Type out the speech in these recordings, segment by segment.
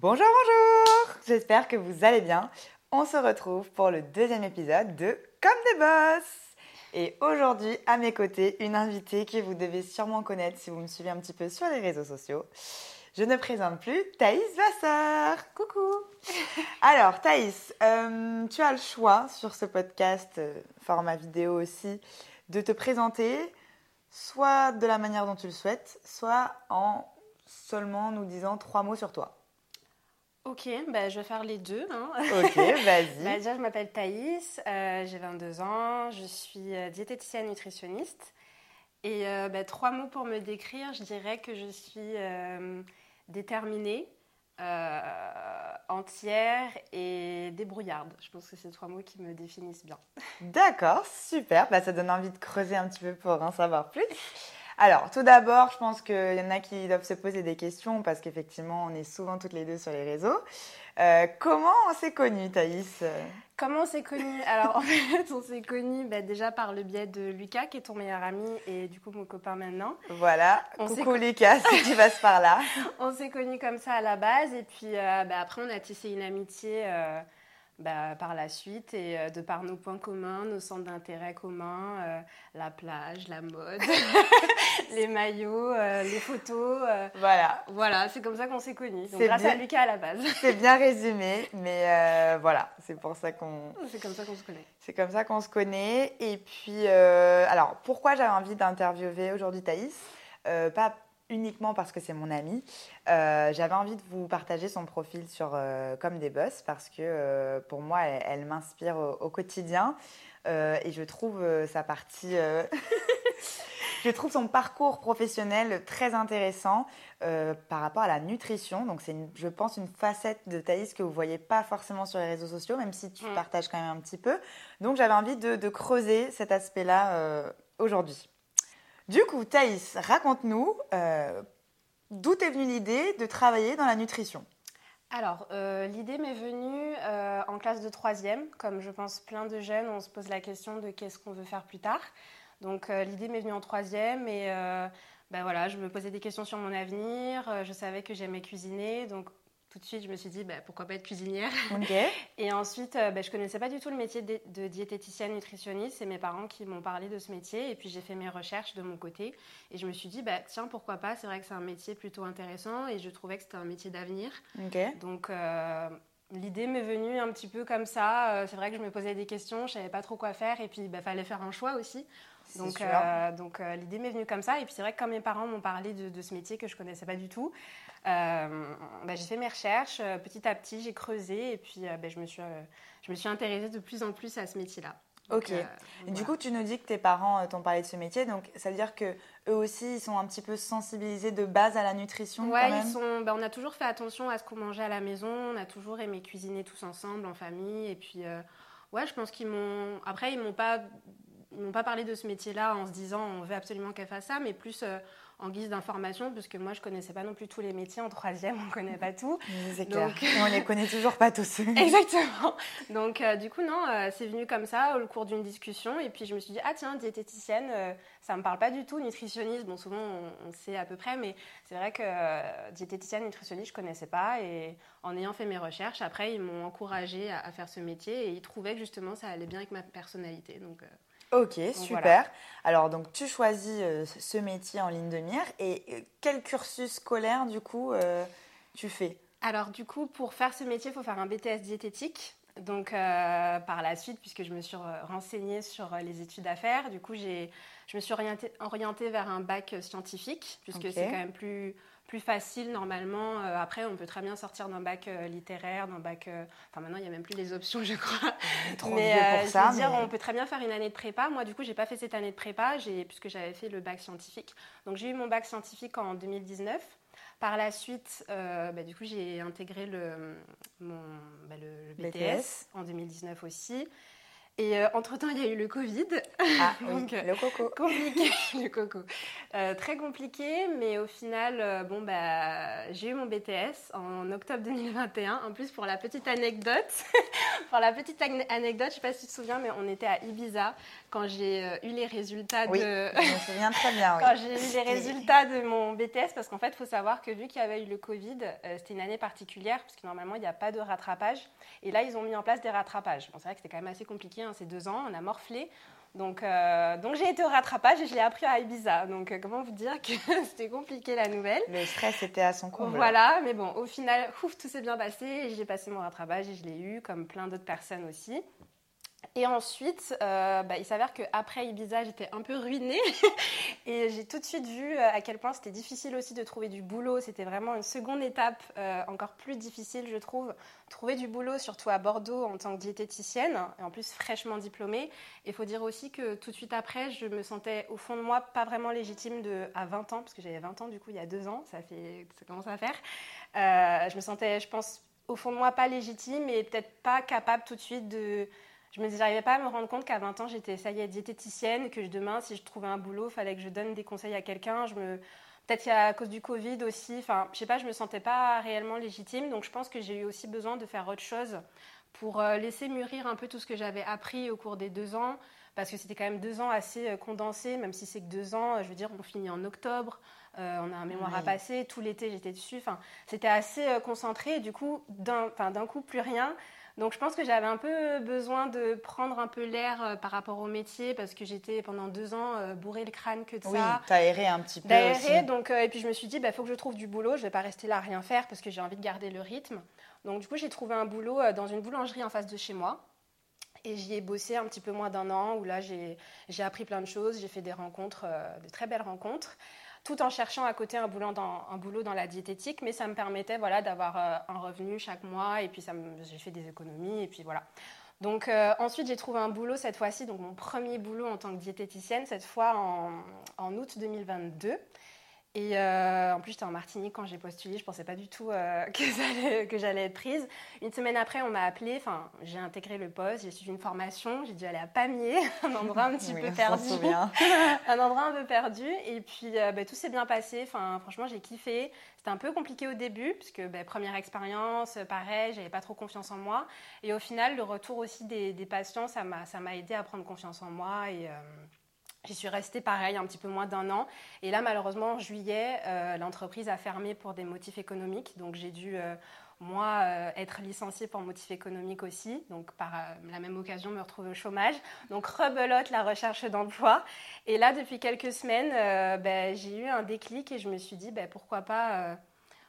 Bonjour, bonjour J'espère que vous allez bien. On se retrouve pour le deuxième épisode de Comme des boss Et aujourd'hui, à mes côtés, une invitée que vous devez sûrement connaître si vous me suivez un petit peu sur les réseaux sociaux. Je ne présente plus Thaïs Vasseur. Coucou Alors Thaïs, euh, tu as le choix sur ce podcast, euh, format vidéo aussi, de te présenter soit de la manière dont tu le souhaites, soit en seulement nous disant trois mots sur toi. Ok, bah, je vais faire les deux. Hein. Ok, vas-y. bah, déjà, je m'appelle Thaïs, euh, j'ai 22 ans, je suis euh, diététicienne nutritionniste. Et euh, bah, trois mots pour me décrire, je dirais que je suis déterminée, entière et débrouillarde. Je pense que c'est trois mots qui me définissent bien. D'accord, super. Bah, ça donne envie de creuser un petit peu pour en savoir plus. Alors, tout d'abord, je pense qu'il y en a qui doivent se poser des questions parce qu'effectivement, on est souvent toutes les deux sur les réseaux. Euh, comment on s'est connus, Thaïs? Comment on s'est connus? Alors, en fait, on s'est connus bah, déjà par le biais de Lucas, qui est ton meilleur ami et du coup mon copain maintenant. Voilà. Coucou Lucas, si tu passes par là. on s'est connus comme ça à la base et puis euh, bah, après, on a tissé une amitié. Euh, bah, par la suite et euh, de par nos points communs, nos centres d'intérêt communs, euh, la plage, la mode, les maillots, euh, les photos. voilà. Voilà, c'est comme ça qu'on s'est connus. Donc grâce à Lucas à la base. c'est bien résumé, mais voilà, c'est pour ça qu'on. C'est comme ça qu'on se connaît. C'est comme ça qu'on se connaît. Et puis, alors, pourquoi j'avais envie d'interviewer aujourd'hui Thaïs? Pas uniquement parce que c'est mon amie. Euh, j'avais envie de vous partager son profil sur euh, Comme des Boss parce que euh, pour moi, elle, m'inspire au, quotidien et je trouve sa partie. je trouve son parcours professionnel très intéressant par rapport à la nutrition. Donc, c'est, je pense, une facette de Thaïs que vous ne voyez pas forcément sur les réseaux sociaux, même si tu mm. partages quand même un petit peu. Donc, j'avais envie de, de creuser cet aspect-là aujourd'hui. Du coup, Thaïs, raconte-nous euh, d'où est venue l'idée de travailler dans la nutrition? Alors, euh, l'idée m'est venue euh, en classe de troisième. Comme je pense plein de jeunes, on se pose la question de qu'est-ce qu'on veut faire plus tard. Donc, l'idée m'est venue en troisième et ben voilà, je me posais des questions sur mon avenir. je savais que j'aimais cuisiner, tout de suite, je me suis dit, bah, pourquoi pas être cuisinière Et ensuite, euh, bah, je connaissais pas du tout le métier de, diététicienne nutritionniste. C'est mes parents qui m'ont parlé de ce métier. Et puis, j'ai fait mes recherches de mon côté. Et je me suis dit, bah, tiens, pourquoi pas? C'est vrai que c'est un métier plutôt intéressant. Et je trouvais que c'était un métier d'avenir. Donc, euh, l'idée m'est venue un petit peu comme ça. Euh, c'est vrai que je me posais des questions. Je savais pas trop quoi faire. Et puis, il bah, fallait faire un choix aussi. Donc, donc l'idée m'est venue comme ça. Et puis c'est vrai que quand mes parents m'ont parlé de, ce métier que je connaissais pas du tout, euh, bah, j'ai fait mes recherches. petit à petit, j'ai creusé et puis bah, je, me suis, je me suis intéressée de plus en plus à ce métier-là. ok. du coup, tu nous dis que tes parents t'ont parlé de ce métier, donc ça veut dire que eux aussi, ils sont un petit peu sensibilisés de base à la nutrition. Ouais, ils sont. Bah, on a toujours fait attention à ce qu'on mangeait à la maison. On a toujours aimé cuisiner tous ensemble en famille. Et puis, ouais, je pense qu'ils m'ont. Après, ils m'ont pas ils m'ont pas parlé de ce métier-là en se disant on veut absolument qu'elle fasse ça, mais plus euh, en guise d'information, parce que moi je connaissais pas non plus tous les métiers en troisième, on connaît pas tout. C'est clair. on les connaît toujours pas tous. Exactement. Donc euh, du coup non, euh, c'est venu comme ça au cours d'une discussion, et puis je me suis dit ah tiens diététicienne, ça me parle pas du tout, nutritionniste. Bon souvent on, sait à peu près, mais c'est vrai que diététicienne, nutritionniste je connaissais pas, et en ayant fait mes recherches, après ils m'ont encouragée à, à, faire ce métier, et ils trouvaient que justement ça allait bien avec ma personnalité, donc. Ok, super. Alors, donc, tu choisis euh, ce métier en ligne de mire. Et euh, quel cursus scolaire, du coup, euh, tu fais? Alors, du coup, pour faire ce métier, il faut faire un BTS diététique. Donc, par la suite, puisque je me suis renseignée sur les études à faire, du coup, je me suis orientée, orientée vers un bac scientifique, puisque c'est quand même plus plus facile normalement. Euh, après, on peut très bien sortir d'un bac euh, littéraire, d'un bac. Euh, enfin, maintenant, il n'y a même plus les options, je crois. Trop mais pour ça. dire, on peut très bien faire une année de prépa. Moi, du coup, j'ai pas fait cette année de prépa, puisque j'avais fait le bac scientifique. Donc, j'ai eu mon bac scientifique en 2019. Par la suite, bah, du coup, j'ai intégré le, mon, bah, le, BTS, en 2019 aussi. Et euh, entre-temps, il y a eu le Covid. Ah oui, le coco. Compliqué, le coco. très compliqué, mais au final, bon, bah, j'ai eu mon BTS en octobre 2021. En plus, pour la petite anecdote, pour la petite anecdote, je ne sais pas si tu te souviens, mais on était à Ibiza quand j'ai eu les résultats de... je me souviens très bien, oui. Quand j'ai eu les résultats de mon BTS, parce qu'en fait, il faut savoir que vu qu'il y avait eu le Covid, c'était une année particulière, parce que normalement, il n'y a pas de rattrapage. Et là, ils ont mis en place des rattrapages. Bon, c'est vrai que c'était quand même assez compliqué, hein, ces deux ans, on a morflé. Donc, euh, donc j'ai été au rattrapage et je l'ai appris à Ibiza. Donc, euh, comment vous dire que c'était compliqué la nouvelle Le stress était à son comble. Voilà, mais bon, au final, ouf, tout s'est bien passé. J'ai passé mon rattrapage et je l'ai eu, comme plein d'autres personnes aussi. Et ensuite, euh, bah, il s'avère qu'après Ibiza, j'étais un peu ruinée. et j'ai tout de suite vu euh, à quel point c'était difficile aussi de trouver du boulot. C'était vraiment une seconde étape euh, encore plus difficile, je trouve. Trouver du boulot, surtout à Bordeaux en tant que diététicienne, et en plus fraîchement diplômée. Il faut dire aussi que tout de suite après, je me sentais au fond de moi pas vraiment légitime de, à 20 ans, parce que j'avais 20 ans du coup il y a deux ans, ça, fait, ça commence à faire. je me sentais, je pense, au fond de moi pas légitime et peut-être pas capable tout de suite de je me n'arrivais pas à me rendre compte qu'à 20 ans, j'étais, ça y est, diététicienne, que demain, si je trouvais un boulot, il fallait que je donne des conseils à quelqu'un. Je me... Peut-être à cause du Covid aussi, enfin, je sais pas, je me sentais pas réellement légitime. Donc, je pense que j'ai eu aussi besoin de faire autre chose pour euh, laisser mûrir un peu tout ce que j'avais appris au cours des deux ans. Parce que c'était quand même deux ans assez euh, condensés, même si c'est que deux ans. Je veux dire, on finit en octobre, euh, on a un mémoire à passer, tout l'été j'étais dessus. Enfin, c'était assez concentré. Et du coup, d'un, d'un coup, plus rien. Donc je pense que j'avais un peu besoin de prendre un peu l'air euh, par rapport au métier parce que j'étais pendant deux ans euh, bourré le crâne que de ça. Oui, t'aérer un petit peu D'aérer, donc euh, et puis je me suis dit, il bah, faut que je trouve du boulot, je vais pas rester là à rien faire parce que j'ai envie de garder le rythme. Donc du coup j'ai trouvé un boulot dans une boulangerie en face de chez moi. Et j'y ai bossé un petit peu moins d'un an, où là j'ai appris plein de choses, j'ai fait des rencontres, de très belles rencontres tout en cherchant à côté un boulot dans, la diététique, mais ça me permettait voilà, d'avoir euh, un revenu chaque mois, et puis j'ai fait des économies, et puis voilà. Donc euh, ensuite, j'ai trouvé un boulot cette fois-ci, donc mon premier boulot en tant que diététicienne, cette fois en, en août 2022. Et euh, en plus, j'étais en Martinique quand j'ai postulé. Je ne pensais pas du tout euh, que j'allais être prise. Une semaine après, on m'a appelé. Enfin, j'ai intégré le poste. J'ai suivi une formation. J'ai dû aller à Pamiers, un endroit un petit peu perdu. un endroit un peu perdu. Et puis, euh, bah, tout s'est bien passé. Enfin, franchement, j'ai kiffé. C'était un peu compliqué au début, puisque bah, première expérience, pareil, j'avais pas trop confiance en moi. Et au final, le retour aussi des, des patients, ça m'a aidé à prendre confiance en moi. Et J'y suis restée pareil un petit peu moins d'un an. Et là, malheureusement, en juillet, euh, l'entreprise a fermé pour des motifs économiques. Donc j'ai dû, euh, moi, euh, être licenciée pour motifs économiques aussi. Donc par la même occasion, me retrouver au chômage. Donc rebelote la recherche d'emploi. Et là, depuis quelques semaines, ben, j'ai eu un déclic et je me suis dit, ben, pourquoi, pas,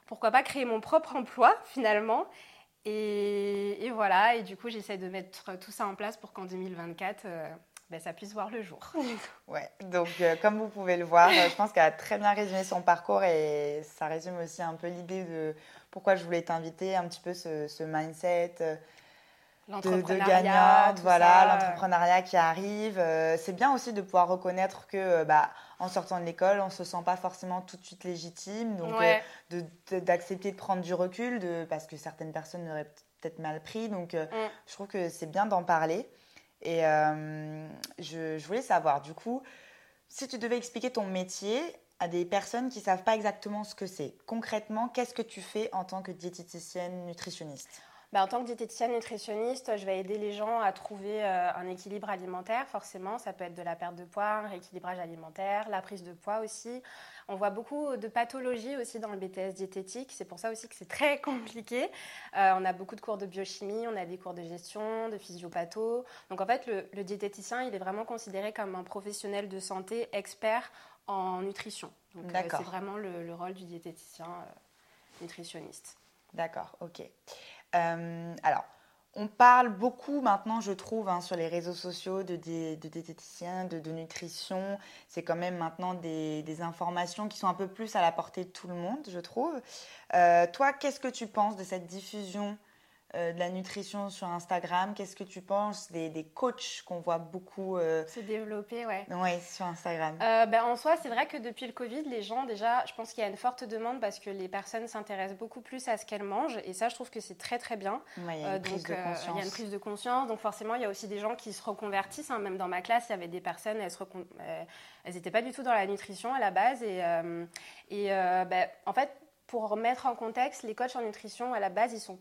pourquoi pas créer mon propre emploi finalement et, et voilà. Et du coup, j'essaie de mettre tout ça en place pour qu'en 2024 ben, ça puisse voir le jour. ouais, donc euh, comme vous pouvez le voir, euh, je pense qu'elle a très bien résumé son parcours et ça résume aussi un peu l'idée de pourquoi je voulais t'inviter, un petit peu ce, mindset. Euh, de, de gagnante, voilà, l'entrepreneuriat qui arrive. c'est bien aussi de pouvoir reconnaître que, bah, en sortant de l'école, on ne se sent pas forcément tout de suite légitime, donc d'accepter de, prendre du recul, de, parce que certaines personnes n'auraient peut-être mal pris. Donc, mm. je trouve que c'est bien d'en parler. Et euh, je, voulais savoir, du coup, si tu devais expliquer ton métier à des personnes qui ne savent pas exactement ce que c'est, concrètement, qu'est-ce que tu fais en tant que diététicienne nutritionniste? Ben, en tant que diététicienne nutritionniste, je vais aider les gens à trouver euh, un équilibre alimentaire, forcément. Ça peut être de la perte de poids, un rééquilibrage alimentaire, la prise de poids aussi. On voit beaucoup de pathologies aussi dans le BTS diététique. C'est pour ça aussi que c'est très compliqué. Euh, on a beaucoup de cours de biochimie, on a des cours de gestion, de physiopatho. Donc en fait, le, diététicien, il est vraiment considéré comme un professionnel de santé expert en nutrition. Donc euh, c'est vraiment le, rôle du diététicien nutritionniste. D'accord, ok. Euh, alors, on parle beaucoup maintenant, je trouve, hein, sur les réseaux sociaux de, diététiciens, de, nutrition. C'est quand même maintenant des, informations qui sont un peu plus à la portée de tout le monde, je trouve. Euh, toi, qu'est-ce que tu penses de cette diffusion euh, de la nutrition sur Instagram Qu'est-ce que tu penses des, des coachs qu'on voit beaucoup euh, se développer ouais. Ouais, sur Instagram? Euh, ben, En soi, c'est vrai que depuis le Covid, les gens, déjà, je pense qu'il y a une forte demande parce que les personnes s'intéressent beaucoup plus à ce qu'elles mangent. Et ça, je trouve que c'est très, très bien. Ouais, il y a une donc, prise de conscience. il y a une prise de conscience. Donc, forcément, il y a aussi des gens qui se reconvertissent. Hein. Même dans ma classe, il y avait des personnes, elles elles n'étaient pas du tout dans la nutrition à la base. Et, et ben, en fait, pour remettre en contexte, les coachs en nutrition, à la base, ils sont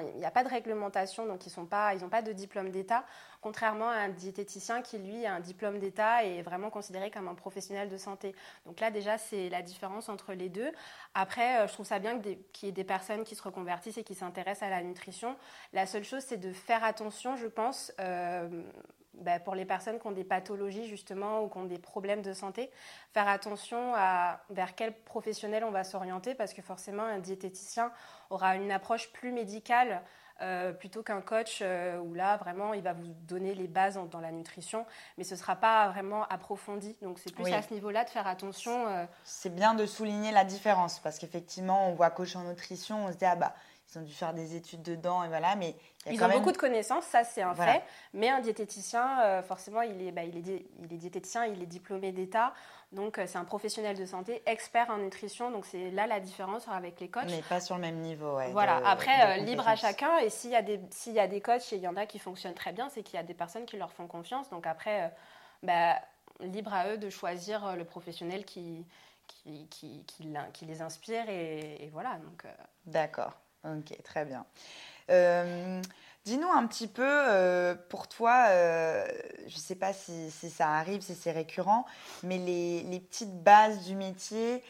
il n'y a pas de réglementation, donc ils n'ont pas, pas de diplôme d'État, contrairement à un diététicien qui, lui, a un diplôme d'État et est vraiment considéré comme un professionnel de santé. Donc là, déjà, c'est la différence entre les deux. Après, euh, je trouve ça bien qu'il y ait des personnes qui se reconvertissent et qui s'intéressent à la nutrition. La seule chose, c'est de faire attention, je pense, euh, bah, pour les personnes qui ont des pathologies justement ou qui ont des problèmes de santé, faire attention à vers quel professionnel on va s'orienter parce que forcément un diététicien aura une approche plus médicale euh, plutôt qu'un coach euh, où là vraiment il va vous donner les bases dans, la nutrition, mais ce ne sera pas vraiment approfondi. Donc c'est plus à ce niveau-là de faire attention. Euh. C'est bien de souligner la différence parce qu'effectivement on voit coach en nutrition, on se dit ah bah ils ont dû faire des études dedans et voilà, mais ils ont beaucoup de connaissances, ça c'est un fait. Mais un diététicien, euh, forcément, il est, bah, il, est, il est diététicien, il est diplômé d'État, donc euh, c'est un professionnel de santé, expert en nutrition. Donc c'est là la différence avec les coachs. Mais pas sur le même niveau. Ouais, voilà. Après, euh, libre à chacun. Et s'il y a des, s'il y a des coachs, et il y en a qui fonctionnent très bien, c'est qu'il y a des personnes qui leur font confiance. Donc après, bah, libre à eux de choisir le professionnel qui qui, qui, qui, les inspire et, et voilà. Donc. D'accord. Ok, très bien. Euh, dis-nous un petit peu, euh, pour toi, euh, je ne sais pas si, ça arrive, si c'est récurrent, mais les, les, petites bases du métier,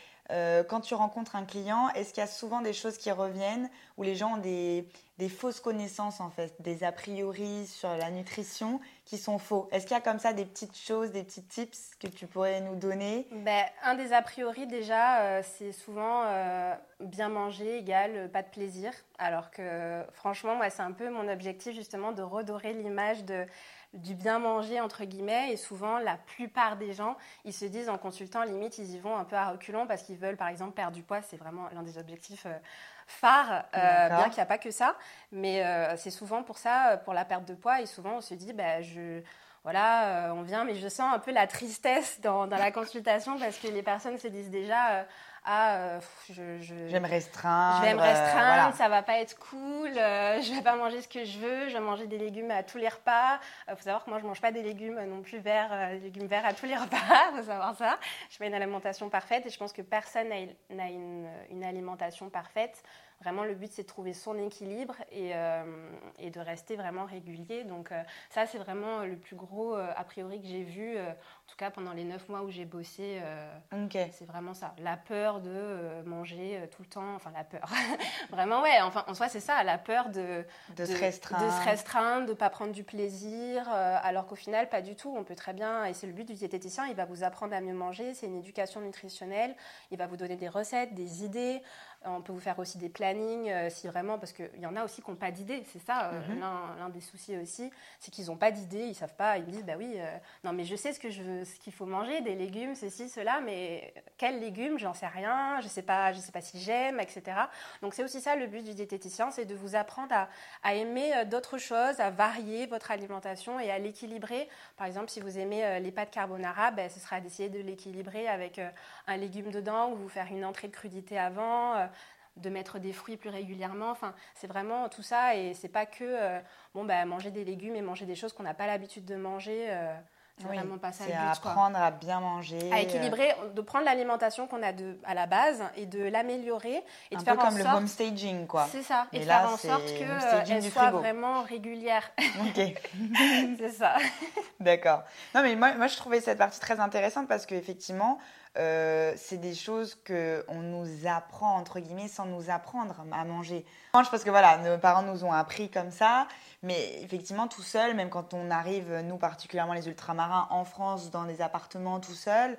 quand tu rencontres un client, est-ce qu'il y a souvent des choses qui reviennent où les gens ont des, fausses connaissances en fait, des a priori sur la nutrition qui sont faux Est-ce qu'il y a comme ça des petites choses, des petits tips que tu pourrais nous donner? Ben, Un des a priori déjà, euh, c'est souvent euh, bien manger égale pas de plaisir. Alors que franchement, moi, c'est un peu mon objectif justement de redorer l'image de du bien manger entre guillemets et souvent la plupart des gens ils se disent en consultant limite ils y vont un peu à reculons parce qu'ils veulent par exemple perdre du poids. C'est vraiment l'un des objectifs euh, phares euh, bien qu'il n'y a pas que ça. Mais euh, c'est souvent pour ça pour la perte de poids. Et souvent on se dit bah, je voilà, on vient, mais je sens un peu la tristesse dans, dans la consultation parce que les personnes se disent déjà, ah, euh, je, je, vais me restreindre. Je vais me restreindre, euh, ça va pas être cool, euh, je vais pas manger ce que je veux, je vais manger des légumes à tous les repas. Il faut savoir que moi, je mange pas des légumes non plus verts, des légumes verts à tous les repas, faut savoir ça. Je fais une alimentation parfaite et je pense que personne n'a une, une, alimentation parfaite. Vraiment, le but, c'est de trouver son équilibre et, et, de rester vraiment régulier. Donc, ça, c'est vraiment le plus gros a priori que j'ai vu en tout cas, pendant les neuf mois où j'ai bossé, euh, c'est vraiment ça. La peur de euh, manger euh, tout le temps, enfin la peur. vraiment, ouais, enfin, en soi, c'est ça, la peur de, de, se restreindre. De se restreindre, de ne pas prendre du plaisir, alors qu'au final, pas du tout. On peut très bien, et c'est le but du diététicien, il va vous apprendre à mieux manger, c'est une éducation nutritionnelle, il va vous donner des recettes, des idées. On peut vous faire aussi des plannings, si vraiment, parce qu'il y en a aussi qui n'ont pas d'idées. C'est ça, mhm. l'un des soucis aussi, c'est qu'ils n'ont pas d'idées, ils savent pas, ils me disent, bah oui, non mais je sais ce que je veux ce qu'il faut manger, des légumes, ceci, cela, mais quels légumes, j'en sais rien, je ne sais, pas, je sais pas si j'aime, etc. Donc c'est aussi ça le but du diététicien, c'est de vous apprendre à, aimer euh, d'autres choses, à varier votre alimentation et à l'équilibrer. Par exemple, si vous aimez euh, les pâtes carbonara, ben, ce sera d'essayer de l'équilibrer avec euh, un légume dedans ou vous faire une entrée de crudité avant de mettre des fruits plus régulièrement. Enfin, c'est vraiment tout ça et c'est pas que bon bah manger des légumes et manger des choses qu'on n'a pas l'habitude de manger. C'est vraiment pas ça le but. apprendre à bien manger. À équilibrer, de prendre l'alimentation qu'on a de, à la base et de l'améliorer. Et Un de peu comme le home staging, quoi. C'est ça. et de faire en sorte qu'elle soit vraiment régulière. Ok. c'est ça. D'accord. Non, mais moi, moi, je trouvais cette partie très intéressante parce qu'effectivement, euh, c'est des choses qu'on nous apprend, entre guillemets, sans nous apprendre à manger. Je pense que voilà, nos parents nous ont appris comme ça, mais effectivement, tout seul, même quand on arrive, nous particulièrement les ultramarins, en France, dans des appartements tout seul,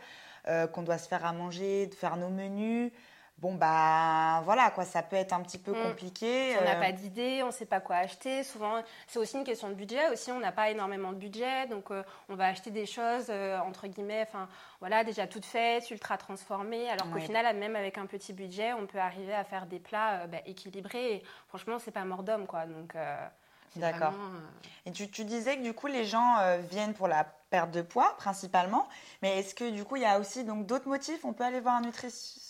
euh, qu'on doit se faire à manger, de faire nos menus, bon bah voilà quoi, ça peut être un petit peu Mm. compliqué. On n'a euh, pas d'idée, on ne sait pas quoi acheter. Souvent, c'est aussi une question de budget. Aussi, on n'a pas énormément de budget, donc euh, on va acheter des choses euh, entre guillemets, enfin voilà, déjà toutes faites, ultra transformées. Alors qu'au final, même avec un petit budget, on peut arriver à faire des plats euh, bah, équilibrés. Et franchement, c'est pas mort d'homme, quoi. Donc, D'accord. vraiment, Et tu, tu disais que du coup les gens viennent pour la perte de poids principalement, mais est-ce que du coup il y a aussi donc d'autres motifs? On peut aller voir un nutritionniste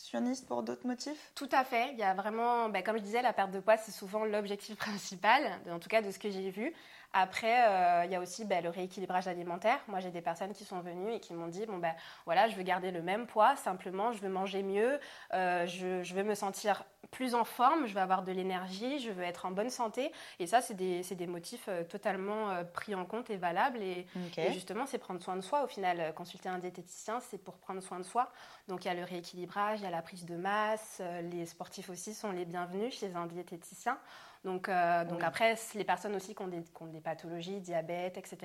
pour d'autres motifs? Tout à fait. Il y a vraiment, ben, comme je disais, la perte de poids, c'est souvent l'objectif principal, en tout cas de ce que j'ai vu. Après, euh, il y a aussi ben, le rééquilibrage alimentaire. Moi, j'ai des personnes qui sont venues et qui m'ont dit, bon ben voilà, je veux garder le même poids, simplement, je veux manger mieux, euh, je, je veux me sentir plus en forme, je veux avoir de l'énergie, je veux être en bonne santé. Et ça, c'est des, des motifs euh, totalement euh, pris en compte et valables. Et, justement, c'est prendre soin de soi. Au final, euh, consulter un diététicien, c'est pour prendre soin de soi. Donc, il y a le rééquilibrage, il y a la prise de masse. Les sportifs aussi sont les bienvenus chez un diététicien. Donc, euh, donc Oui. après, les personnes aussi qui ont, des, qui ont des pathologies, diabète, etc.,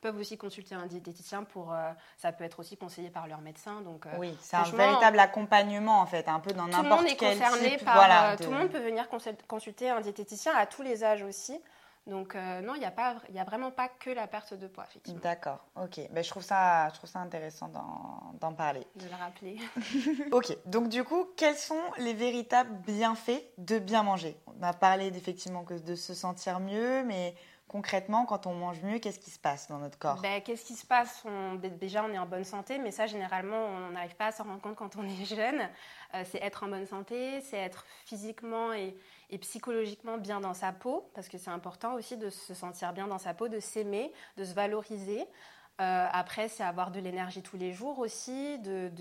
peuvent aussi consulter un diététicien pour. euh, ça peut être aussi conseillé par leur médecin. Donc, euh, Oui, c'est un véritable accompagnement en fait, un peu dans tout le n'importe monde est quel concerné type. par. Voilà, euh, de- Tout le monde peut venir consul- consulter un diététicien à tous les âges aussi. Donc, euh, non, il n'y a, pas- il y a vraiment pas que la perte de poids, effectivement. D'accord, ok. Ben, je, trouve ça, je trouve ça intéressant d'en d'en parler. De le rappeler. Ok, donc du coup, quels sont les véritables bienfaits de bien manger? On a parlé effectivement que de se sentir mieux, mais concrètement, quand on mange mieux, qu'est-ce qui se passe dans notre corps? Ben, Qu'est-ce qui se passe? On- dé- Déjà, on est en bonne santé, mais ça, généralement, on n'arrive pas à s'en rendre compte quand on est jeune. Euh, c'est être en bonne santé, c'est être physiquement et, psychologiquement bien dans sa peau, parce que c'est important aussi de se sentir bien dans sa peau, de s'aimer, de se valoriser. Euh, après, c'est avoir de l'énergie tous les jours aussi, de...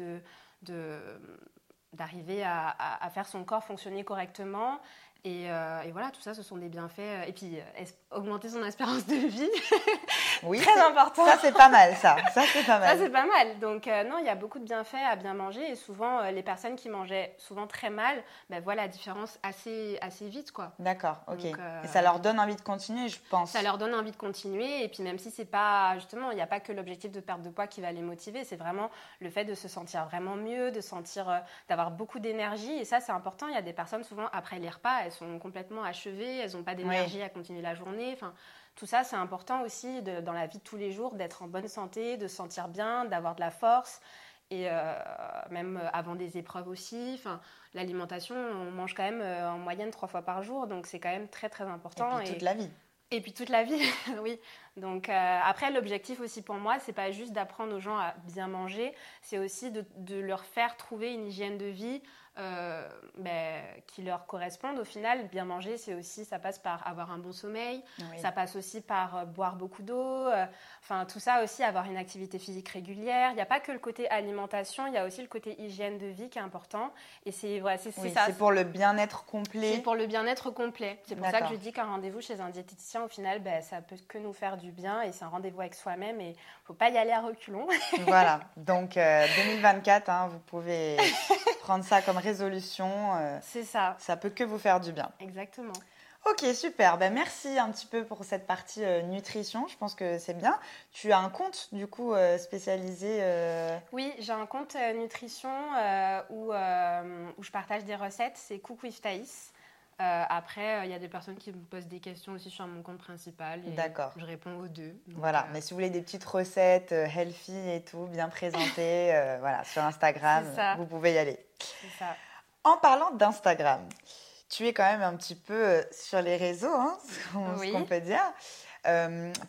d'arriver à faire son corps fonctionner correctement. Et, euh, et voilà, tout ça, ce sont des bienfaits. Et puis, euh, augmenter son espérance de vie, Oui, très c'est- important. ça c'est pas mal, ça. Ça c'est pas Ça, mal. c'est pas mal. Donc, euh, non, il y a beaucoup de bienfaits à bien manger. Et souvent, euh, les personnes qui mangeaient souvent très mal ben, voient la différence assez, assez vite. quoi. D'accord, ok. Donc, euh, Et ça leur donne envie de continuer, je pense. Ça leur donne envie de continuer. Et puis, même si c'est pas, justement, il n'y a pas que l'objectif de perte de poids qui va les motiver, c'est vraiment le fait de se sentir vraiment mieux, de sentir, euh, d'avoir beaucoup d'énergie. Et ça, c'est important. Il y a des personnes, souvent, après les repas, elles sont complètement achevées, elles n'ont pas d'énergie à continuer la journée. Enfin, tout ça, c'est important aussi de- dans la vie de tous les jours, d'être en bonne santé, de se sentir bien, d'avoir de la force. Et euh, même avant des épreuves aussi. Enfin, l'alimentation, on mange quand même euh, en moyenne trois fois par jour, donc c'est quand même très très Et important. puis toute la vie. Et puis toute la vie, oui. Donc euh, après, l'objectif aussi pour moi, c'est pas juste d'apprendre aux gens à bien manger, c'est aussi de, de leur faire trouver une hygiène de vie euh, ben, qui leur corresponde. Au final, bien manger, c'est aussi, ça passe par avoir un bon sommeil, Oui. ça passe aussi par euh, boire beaucoup d'eau, enfin tout ça aussi, avoir une activité physique régulière. Il n'y a pas que le côté alimentation, il y a aussi le côté hygiène de vie qui est important. Et c'est voilà, c'est Oui, ça. c'est pour le bien-être complet. C'est pour le bien-être complet. C'est pour ça que je dis qu'un rendez-vous chez un diététicien, au final, ben, ça peut que nous faire du bien et c'est un rendez-vous avec soi-même et il faut pas y aller à reculons. voilà, donc euh, 2024, hein, vous pouvez prendre ça comme résolution. euh, c'est ça, ça peut que vous faire du bien. exactement. Ok, super. Ben, merci un petit peu pour cette partie euh, nutrition. Je pense que c'est bien. Tu as un compte, du coup, euh, spécialisé. euh, Oui, j'ai un compte euh, nutrition euh, où, euh, où je partage des recettes. C'est Cook with Thaïs. Euh, après, euh, il y a des personnes qui me posent des questions aussi sur mon compte principal. D'accord. Je réponds aux deux. Voilà, euh, mais si vous voulez des petites recettes healthy et tout, bien présentées, voilà, sur Instagram, vous pouvez y aller. c'est ça. En parlant d'Instagram, tu es quand même un petit peu sur les réseaux, hein, ce qu'on Oui. peut dire.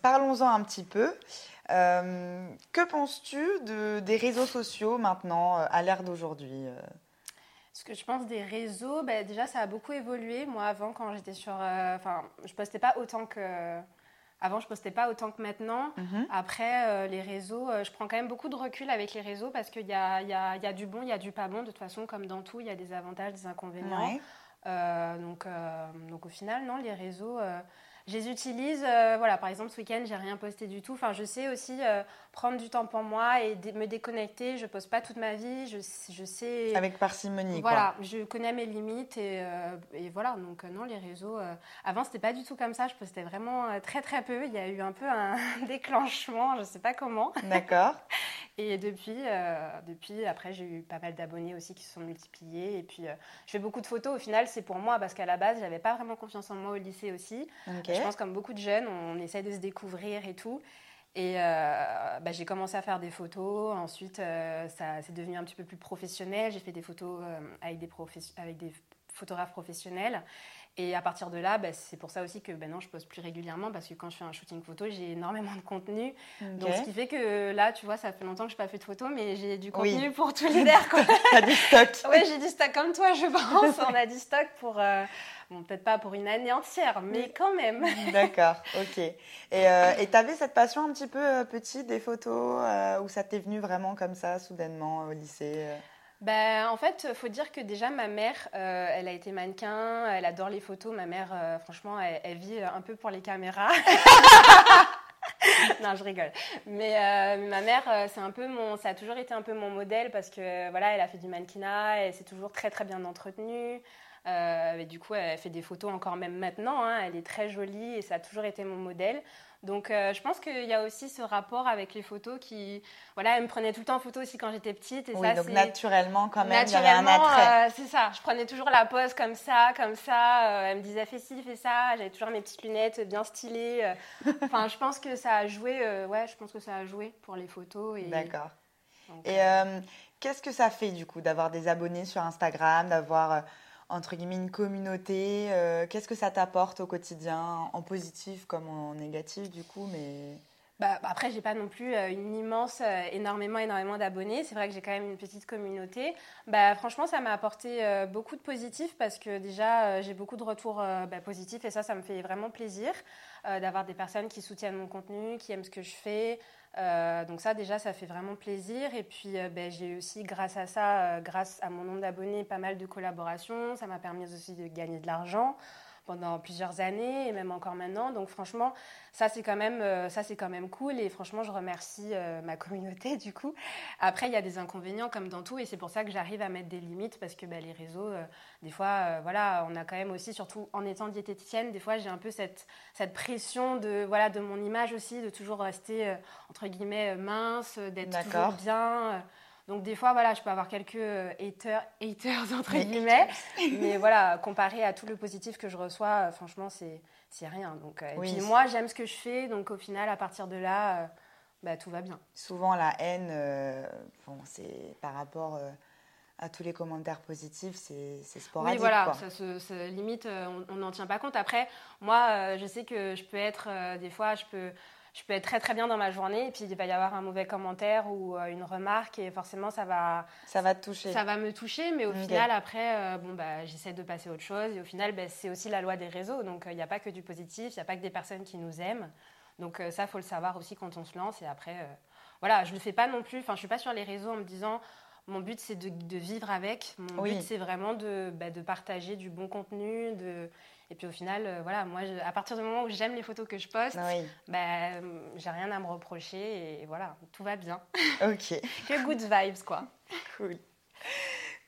Parlons-en un petit peu. Que penses-tu de, des réseaux sociaux maintenant, à l'ère d'aujourd'hui Ce que je pense des réseaux, ben, déjà ça a beaucoup évolué. Moi avant quand j'étais sur, euh, enfin je postais pas autant que, avant je postais pas autant que maintenant. Mhm. Après euh, les réseaux, euh, je prends quand même beaucoup de recul avec les réseaux parce qu'il y a, il y, a, y a du bon, il y a du pas bon. De toute façon comme dans tout, il y a des avantages, des inconvénients. Ouais. Euh, donc, donc au final, non, les réseaux, je les utilise. euh, voilà, par exemple, ce week-end, j'ai rien posté du tout. Enfin, je sais aussi euh, prendre du temps pour moi et me déconnecter. Je pose pas toute ma vie. Je, je sais. Avec parcimonie, Voilà, je connais mes limites et, euh, et voilà. Donc non, les réseaux. avant, c'était pas du tout comme ça. Je postais vraiment très très peu. Il y a eu un peu un déclenchement, je sais pas comment. D'accord. Et depuis, depuis après, j'ai eu pas mal d'abonnés aussi qui se sont multipliés. Et puis, je fais beaucoup de photos. Au final, c'est pour moi parce qu'à la base, j'avais pas vraiment confiance en moi au lycée aussi. Je pense comme beaucoup de jeunes, on essaie de se découvrir et tout. Et bah, j'ai commencé à faire des photos. Ensuite, ça c'est devenu un petit peu plus professionnel. J'ai fait des photos des avec des photographes professionnels. Et à partir de là, bah, c'est pour ça aussi que maintenant je poste plus régulièrement parce que quand je fais un shooting photo, j'ai énormément de contenu. Donc ce qui fait que là, tu vois, ça fait longtemps que je n'ai pas fait de photos, mais j'ai du contenu pour tout l'hiver. as du stock. oui, j'ai du stock comme toi, je pense. On a du stock pour, euh, bon, peut-être pas pour une année entière, mais quand même. D'accord, ok. Et euh, tu avais cette passion un petit peu euh, petite des photos ou ça t'est venu vraiment comme ça, soudainement, au lycée ben, en fait, il faut dire que déjà, ma mère, euh, elle a été mannequin, elle adore les photos. Ma mère, euh, franchement, elle, vit un peu pour les caméras. non, je rigole. Mais euh, ma mère, c'est un peu mon, ça a toujours été un peu mon modèle parce que voilà, elle a fait du mannequinat, elle s'est toujours très très bien entretenue. et du coup, elle fait des photos encore même maintenant. Hein. elle est très jolie et ça a toujours été mon modèle. Donc euh, je pense qu'il y a aussi ce rapport avec les photos qui... Voilà, elle me prenait tout le temps en photo aussi quand j'étais petite. Et oui, donc naturellement quand même, il y avait un attrait. Euh, c'est ça, je prenais toujours la pose comme ça, comme ça. Euh, elle me disait fais ci, fais ça. J'avais toujours mes petites lunettes bien stylées. enfin, je pense que ça a joué, ouais, je pense que ça a joué pour les photos. Et... D'accord. Et qu'est-ce que ça fait du coup d'avoir des abonnés sur Instagram, d'avoir entre guillemets une communauté euh, Qu'est-ce que ça t'apporte au quotidien, en positif comme en négatif du coup mais... Bah, après, j'ai pas non plus euh, une immense, euh, énormément, énormément d'abonnés. C'est vrai que j'ai quand même une petite communauté. Bah, franchement, ça m'a apporté beaucoup de positif parce que déjà, j'ai beaucoup de retours bah, positifs et ça, ça me fait vraiment plaisir d'avoir des personnes qui soutiennent mon contenu, qui aiment ce que je fais. Euh, donc ça déjà ça fait vraiment plaisir et puis euh, ben, j'ai aussi grâce à ça, euh, grâce à mon nombre d'abonnés, pas mal de collaborations. Ça m'a permis aussi de gagner de l'argent pendant plusieurs années et même encore maintenant. Donc franchement, ça c'est quand même euh, ça c'est quand même cool et franchement, je remercie euh, ma communauté du coup. Après, il y a des inconvénients comme dans tout et c'est pour ça que j'arrive à mettre des limites parce que bah, les réseaux euh, des fois voilà, on a quand même aussi surtout en étant diététicienne, des fois j'ai un peu cette cette pression de voilà de mon image aussi de toujours rester entre guillemets mince, d'être toujours bien donc des fois, voilà, je peux avoir quelques euh, haters, haters entre guillemets, mais voilà, comparé à tout le positif que je reçois, euh, franchement, c'est rien. Donc, euh, puis moi, j'aime ce que je fais, donc au final, à partir de là, bah, tout va bien. Souvent, la haine, bon, c'est par rapport à tous les commentaires positifs, c'est sporadique. Oui, voilà, Ça, se, limite, on n'en tient pas compte. Après, moi, je sais que je peux être, des fois, je peux je peux être très très bien dans ma journée et puis il va y avoir un mauvais commentaire ou euh, une remarque et forcément ça va ça va te toucher. Ça va me toucher mais au final après euh, bon bah j'essaie de passer à autre chose et au final bah, c'est aussi la loi des réseaux donc euh, il n'y a pas que du positif il n'y a pas que des personnes qui nous aiment. Donc ça faut le savoir aussi quand on se lance et après voilà je le fais pas non plus enfin je suis pas sur les réseaux en me disant mon but c'est de, vivre avec mon but c'est vraiment de, bah, de partager du bon contenu de et puis au final, euh, voilà, moi, à partir du moment où j'aime les photos que je poste, ben, j'ai rien à me reprocher et voilà, tout va bien. Ok. que good vibes, quoi. Cool.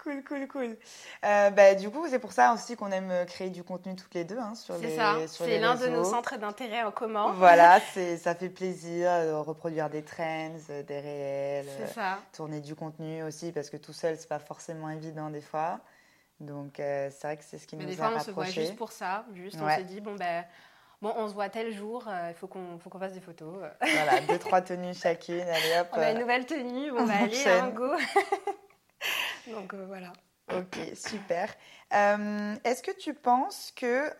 Cool, cool, cool. Euh, bah, du coup, c'est pour ça aussi qu'on aime créer du contenu toutes les deux hein, sur les C'est ça, c'est l'un de nos centres d'intérêt en commun. Voilà, ça fait plaisir de reproduire des trends, des réels. Ça. Tourner du contenu aussi, parce que tout seul, c'est pas forcément évident des fois. Donc, euh, c'est vrai que c'est ce qui nous a rapprochés. Des fois, on se voit juste pour ça. Juste, on se dit, bon, ben, bon, on se voit tel jour, euh, il faut qu'on qu'on fasse des photos. Voilà, deux, trois tenues chacune. Allez, hop. On a une nouvelle tenue, on, va aller, un go. Donc, euh, voilà. Ok, super. Est-ce que tu penses que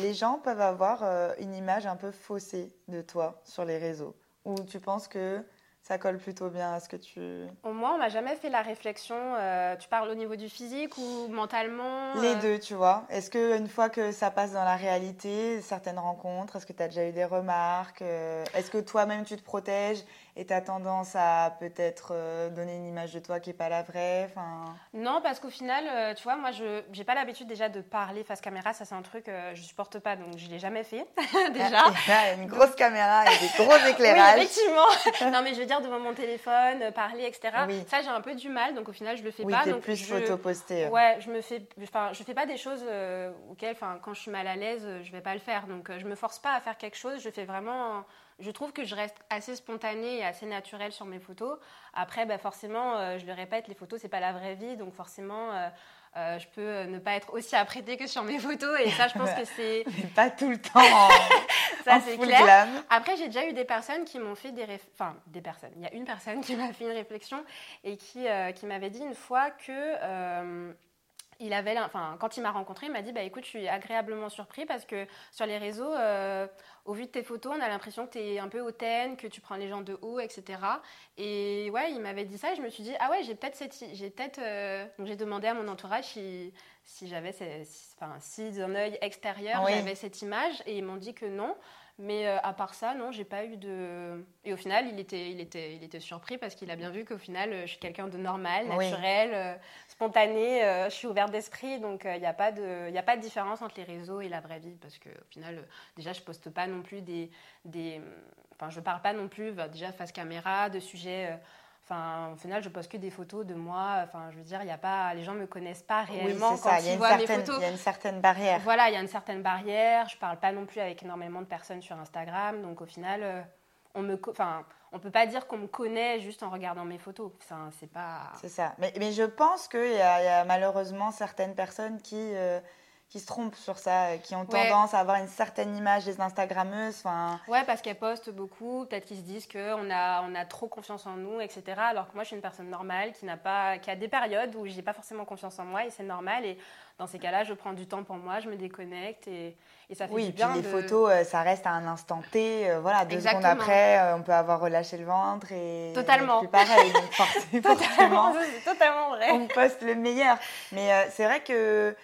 les gens peuvent avoir une image un peu faussée de toi sur les réseaux? Ou tu penses que ça colle plutôt bien à ce que tu... Moi, on m'a jamais fait la réflexion. Euh, tu parles au niveau du physique ou mentalement Les euh? deux, tu vois. Est-ce qu'une fois que ça passe dans la réalité, certaines rencontres, est-ce que tu as déjà eu des remarques euh? Est-ce que toi-même, tu te protèges? Et tu as tendance à peut-être donner une image de toi qui n'est pas la vraie enfin... Non, parce qu'au final, tu vois, moi, je n'ai pas l'habitude déjà de parler face caméra. Ça, c'est un truc que je supporte pas, donc je ne l'ai jamais fait, déjà. Il y a une grosse caméra et des gros éclairages. oui, effectivement. non, mais je veux dire, devant mon téléphone, euh, parler, etc. Ça, j'ai un peu du mal, donc au final, je le fais oui, pas. Oui, plus je... photo postée. Ouais, je me fais, enfin, je fais pas des choses euh, auxquelles, enfin, quand je suis mal à l'aise, je vais pas le faire. Donc, euh, je me force pas à faire quelque chose. Je fais vraiment je trouve que je reste assez spontanée et assez naturelle sur mes photos. Après, bah, forcément, euh, je le répète, les photos, c'est pas la vraie vie. Donc forcément, euh, euh, je peux ne pas être aussi apprêtée que sur mes photos. Et ça, je pense que c'est... pas tout le temps en, ça, c'est clair. Glam. Après, j'ai déjà eu des personnes qui m'ont fait des... Enfin, des personnes. Il y a une personne qui m'a fait une réflexion et qui, qui m'avait dit une fois que il avait, enfin, quand il m'a rencontré, il m'a dit bah, écoute, je suis agréablement surpris parce que sur les réseaux, euh, au vu de tes photos, on a l'impression que tu es un peu hautaine, que tu prends les gens de haut, etc. Et ouais, il m'avait dit ça et je me suis dit ah ouais, j'ai peut-être cette. J'ai peut-être. Euh, donc j'ai demandé à mon entourage si, si j'avais. Enfin, si d'un œil extérieur, j'avais cette image et ils m'ont dit que non. Mais euh, à part ça, non, j'ai pas eu de. Et au final, il était, il était, il était surpris parce qu'il a bien vu qu'au final, je suis quelqu'un de normal, naturel, euh, spontané, euh, je suis ouverte d'esprit, donc il n'y a, pas de, a pas de différence entre les réseaux et la vraie vie parce qu'au final, déjà, je poste pas non plus des. des enfin, je parle pas non plus, bah, déjà face caméra, de sujets Enfin, au final, je poste que des photos de moi. Enfin, je veux dire, il y a pas, les gens me connaissent pas réellement quand ils voient mes photos. Il y a une certaine barrière. Voilà, il y a une certaine barrière. Je parle pas non plus avec énormément de personnes sur Instagram, donc au final, euh, on me, enfin, on peut pas dire qu'on me connaît juste en regardant mes photos. Enfin, c'est pas. C'est ça. Mais, mais, je pense qu'il y, y, a malheureusement certaines personnes qui euh, qui se trompent sur ça, euh, qui ont tendance à avoir une certaine image des Instagrammeuses. Enfin... Ouais, parce qu'elles postent beaucoup, peut-être qu'ils se disent qu'on a, on a trop confiance en nous, etc. Alors que moi, je suis une personne normale qui, n'a pas, qui a des périodes où j'ai pas forcément confiance en moi et c'est normal. Et dans ces cas-là, je prends du temps pour moi, je me déconnecte et, et ça fait oui, du bien. Oui, les photos, euh, ça reste à un instant T. Euh, voilà, deux secondes après, on peut avoir relâché le ventre et. Totalement. Plus pareil. Donc forcément, c'est totalement vrai. On poste le meilleur. Mais c'est vrai que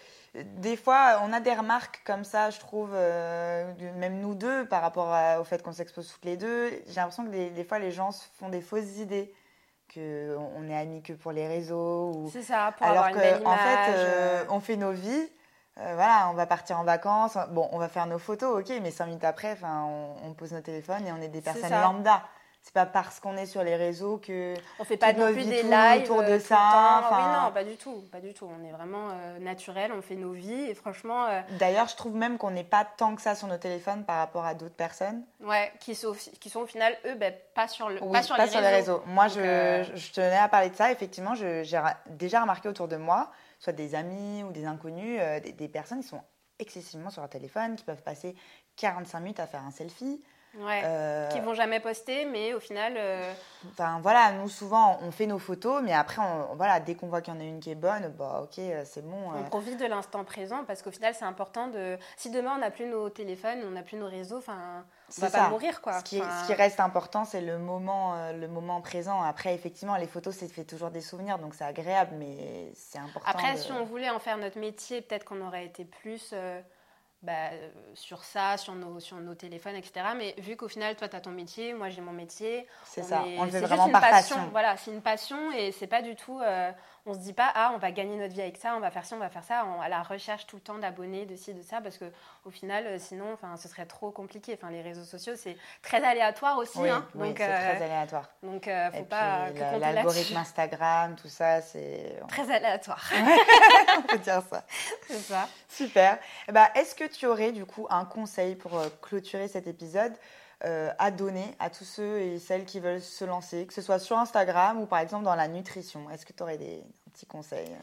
des fois, on a des remarques comme ça, je trouve, euh, même nous deux, par rapport au fait qu'on s'expose toutes les deux. J'ai l'impression que des, fois, les gens se font des fausses idées, qu'on est amis que pour les réseaux. C'est ça, pour Alors avoir une en fait, euh, on fait nos vies. Euh, voilà, on va partir en vacances. Bon, on va faire nos photos, ok, mais cinq minutes après, on, on pose nos téléphones et on est des personnes lambda c'est pas parce qu'on est sur les réseaux que on fait pas non plus des lives autour de ça. Oui, non, pas du tout, pas du tout. On est vraiment euh, naturel, on fait nos vies et franchement. Euh, D'ailleurs, je trouve même qu'on n'est pas tant que ça sur nos téléphones par rapport à d'autres personnes. Ouais, qui sont, qui sont au final eux, ben, pas sur le, pas sur, les, réseaux. Moi, je, euh, je, tenais à parler de ça. Effectivement, j'ai déjà remarqué autour de moi, soit des amis ou des inconnus, des, des personnes qui sont excessivement sur leur téléphone, qui peuvent passer 45 minutes à faire un selfie. Ouais, euh, qui vont jamais poster, mais au final. Euh, enfin voilà, nous souvent on fait nos photos, mais après, voilà, dès qu'on voit qu'il y en a une qui est bonne, bah ok, euh, c'est bon. On profite de l'instant présent parce qu'au final c'est important de. Si demain on n'a plus nos téléphones, on n'a plus nos réseaux, enfin, on va pas mourir quoi. Ce qui, ce qui reste important, c'est le moment, le moment présent. Après, effectivement, les photos, c'est fait toujours des souvenirs, donc c'est agréable, mais c'est important. Après, si on voulait en faire notre métier, peut-être qu'on aurait été plus bah, euh, sur ça, sur nos, sur nos téléphones, etc. Mais vu qu'au final, toi, tu as ton métier, moi, j'ai mon métier. C'est ça, on le fait vraiment par passion. Voilà, c'est une passion et c'est pas du tout. Euh, on se dit pas, ah, on va gagner notre vie avec ça, on va faire ci, on va faire ça. On, à la recherche tout le temps d'abonnés, de ci, de ça, parce que au final, euh, sinon, enfin, ce serait trop compliqué. Enfin, les réseaux sociaux, c'est très aléatoire aussi. Oui, hein, oui c'est très aléatoire. Donc, faut pas. L'algorithme Instagram, tout ça, c'est. Très aléatoire. on peut dire ça. C'est ça. Super. Bah, Est-ce que tu aurais du coup un conseil pour euh, clôturer cet épisode? Euh, à donner à tous ceux et celles qui veulent se lancer, que ce soit sur Instagram ou par exemple dans la nutrition Est-ce que tu aurais des petits conseils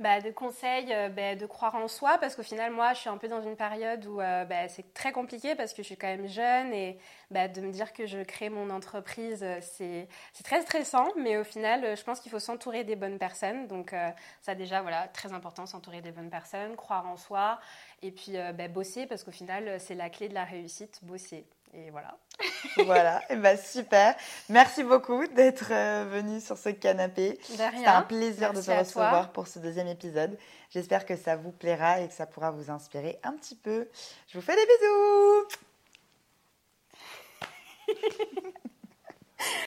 bah, de conseils, euh, bah, de croire en soi, parce qu'au final, moi, je suis un peu dans une période où euh, bah, c'est très compliqué parce que je suis quand même jeune et bah, de me dire que je crée mon entreprise, euh, c'est très stressant, mais au final, je pense qu'il faut s'entourer des bonnes personnes. Donc, ça, déjà, voilà, très important, s'entourer des bonnes personnes, croire en soi et puis bosser parce qu'au final, c'est la clé de la réussite, bosser. Et voilà. voilà, et ben super. Merci beaucoup d'être euh, venu sur ce canapé. C'était un plaisir de te recevoir pour ce deuxième épisode. J'espère que ça vous plaira et que ça pourra vous inspirer un petit peu. Je vous fais des bisous.